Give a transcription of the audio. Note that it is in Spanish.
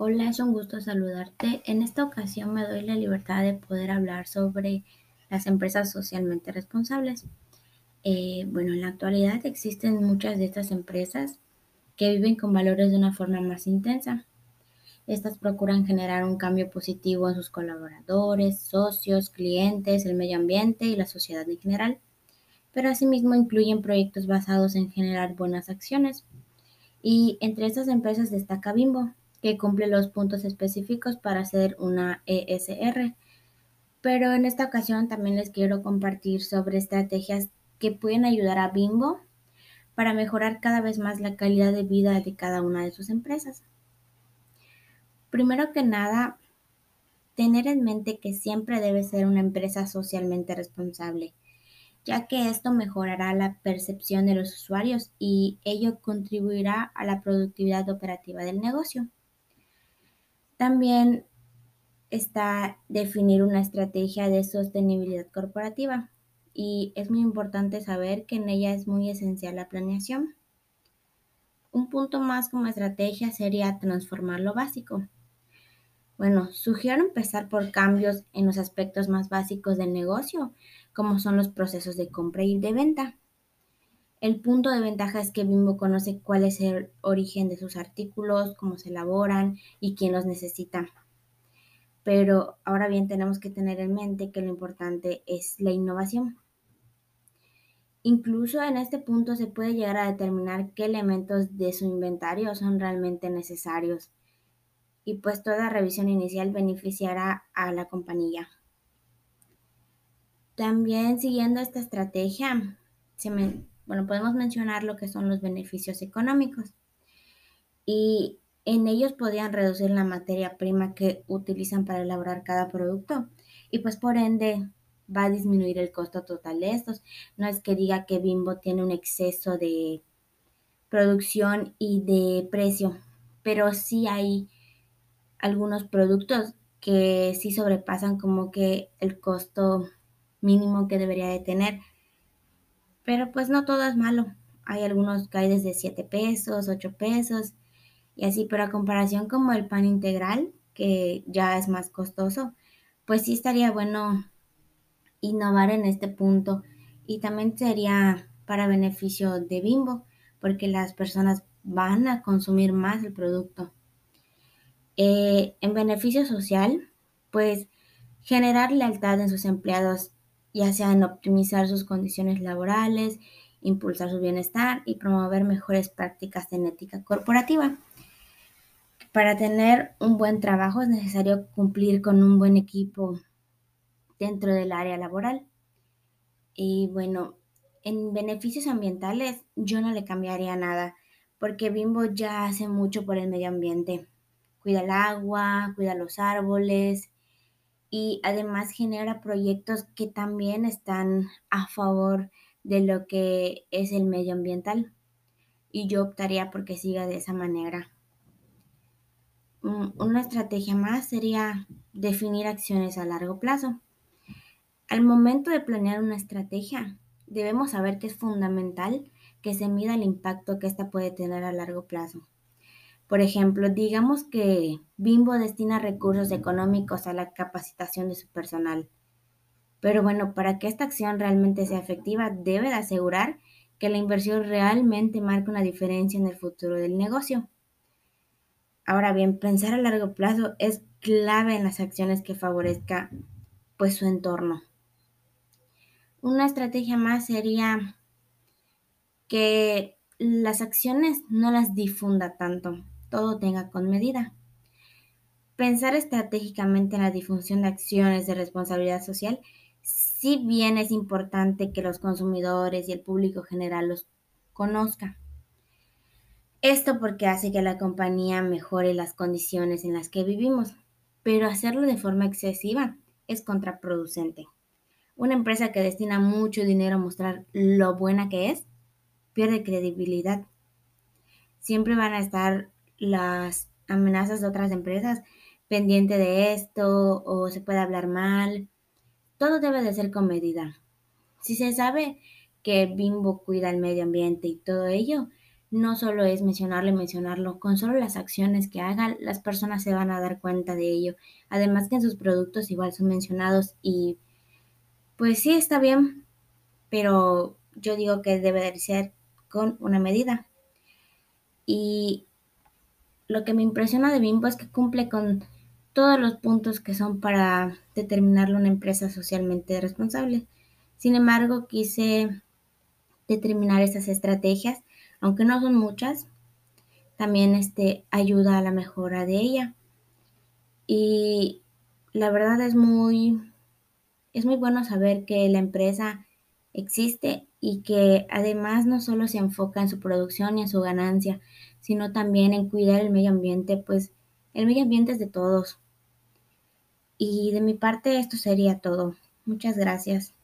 Hola, es un gusto saludarte. En esta ocasión me doy la libertad de poder hablar sobre las empresas socialmente responsables. Eh, bueno, en la actualidad existen muchas de estas empresas que viven con valores de una forma más intensa. Estas procuran generar un cambio positivo en sus colaboradores, socios, clientes, el medio ambiente y la sociedad en general, pero asimismo incluyen proyectos basados en generar buenas acciones. Y entre estas empresas destaca Bimbo, que cumple los puntos específicos para ser una ESR. Pero en esta ocasión también les quiero compartir sobre estrategias que pueden ayudar a Bimbo para mejorar cada vez más la calidad de vida de cada una de sus empresas. Primero que nada, tener en mente que siempre debe ser una empresa socialmente responsable, ya que esto mejorará la percepción de los usuarios y ello contribuirá a la productividad operativa del negocio. También está definir una estrategia de sostenibilidad corporativa y es muy importante saber que en ella es muy esencial la planeación. Un punto más como estrategia sería transformar lo básico. Bueno, sugiero empezar por cambios en los aspectos más básicos del negocio, como son los procesos de compra y de venta. El punto de ventaja es que Bimbo conoce cuál es el origen de sus artículos, cómo se elaboran y quién los necesita. Pero ahora bien tenemos que tener en mente que lo importante es la innovación. Incluso en este punto se puede llegar a determinar qué elementos de su inventario son realmente necesarios y pues toda revisión inicial beneficiará a la compañía. También siguiendo esta estrategia, se me, bueno, podemos mencionar lo que son los beneficios económicos. Y en ellos podían reducir la materia prima que utilizan para elaborar cada producto. Y pues por ende va a disminuir el costo total de estos. No es que diga que Bimbo tiene un exceso de producción y de precio, pero sí hay algunos productos que sí sobrepasan como que el costo mínimo que debería de tener. Pero pues no todo es malo. Hay algunos que hay desde 7 pesos, 8 pesos y así, pero a comparación como el pan integral, que ya es más costoso, pues sí estaría bueno innovar en este punto y también sería para beneficio de Bimbo, porque las personas van a consumir más el producto. Eh, en beneficio social, pues generar lealtad en sus empleados ya sea en optimizar sus condiciones laborales, impulsar su bienestar y promover mejores prácticas en ética corporativa. Para tener un buen trabajo es necesario cumplir con un buen equipo dentro del área laboral. Y bueno, en beneficios ambientales yo no le cambiaría nada, porque Bimbo ya hace mucho por el medio ambiente. Cuida el agua, cuida los árboles, y además genera proyectos que también están a favor de lo que es el medio ambiental. Y yo optaría porque siga de esa manera. Una estrategia más sería definir acciones a largo plazo. Al momento de planear una estrategia, debemos saber que es fundamental que se mida el impacto que ésta puede tener a largo plazo. Por ejemplo, digamos que Bimbo destina recursos económicos a la capacitación de su personal. Pero bueno, para que esta acción realmente sea efectiva, debe de asegurar que la inversión realmente marque una diferencia en el futuro del negocio. Ahora bien, pensar a largo plazo es clave en las acciones que favorezca pues su entorno. Una estrategia más sería que las acciones no las difunda tanto todo tenga con medida. Pensar estratégicamente en la difusión de acciones de responsabilidad social, si bien es importante que los consumidores y el público general los conozca. Esto porque hace que la compañía mejore las condiciones en las que vivimos, pero hacerlo de forma excesiva es contraproducente. Una empresa que destina mucho dinero a mostrar lo buena que es, pierde credibilidad. Siempre van a estar las amenazas de otras empresas pendiente de esto o se puede hablar mal. Todo debe de ser con medida. Si se sabe que Bimbo cuida el medio ambiente y todo ello, no solo es mencionarlo y mencionarlo, con solo las acciones que hagan, las personas se van a dar cuenta de ello. Además que en sus productos igual son mencionados y pues sí está bien, pero yo digo que debe de ser con una medida. Y lo que me impresiona de Bimbo es que cumple con todos los puntos que son para determinarle una empresa socialmente responsable. Sin embargo, quise determinar estas estrategias, aunque no son muchas, también este, ayuda a la mejora de ella. Y la verdad es muy, es muy bueno saber que la empresa existe y que además no solo se enfoca en su producción y en su ganancia, sino también en cuidar el medio ambiente, pues el medio ambiente es de todos. Y de mi parte esto sería todo. Muchas gracias.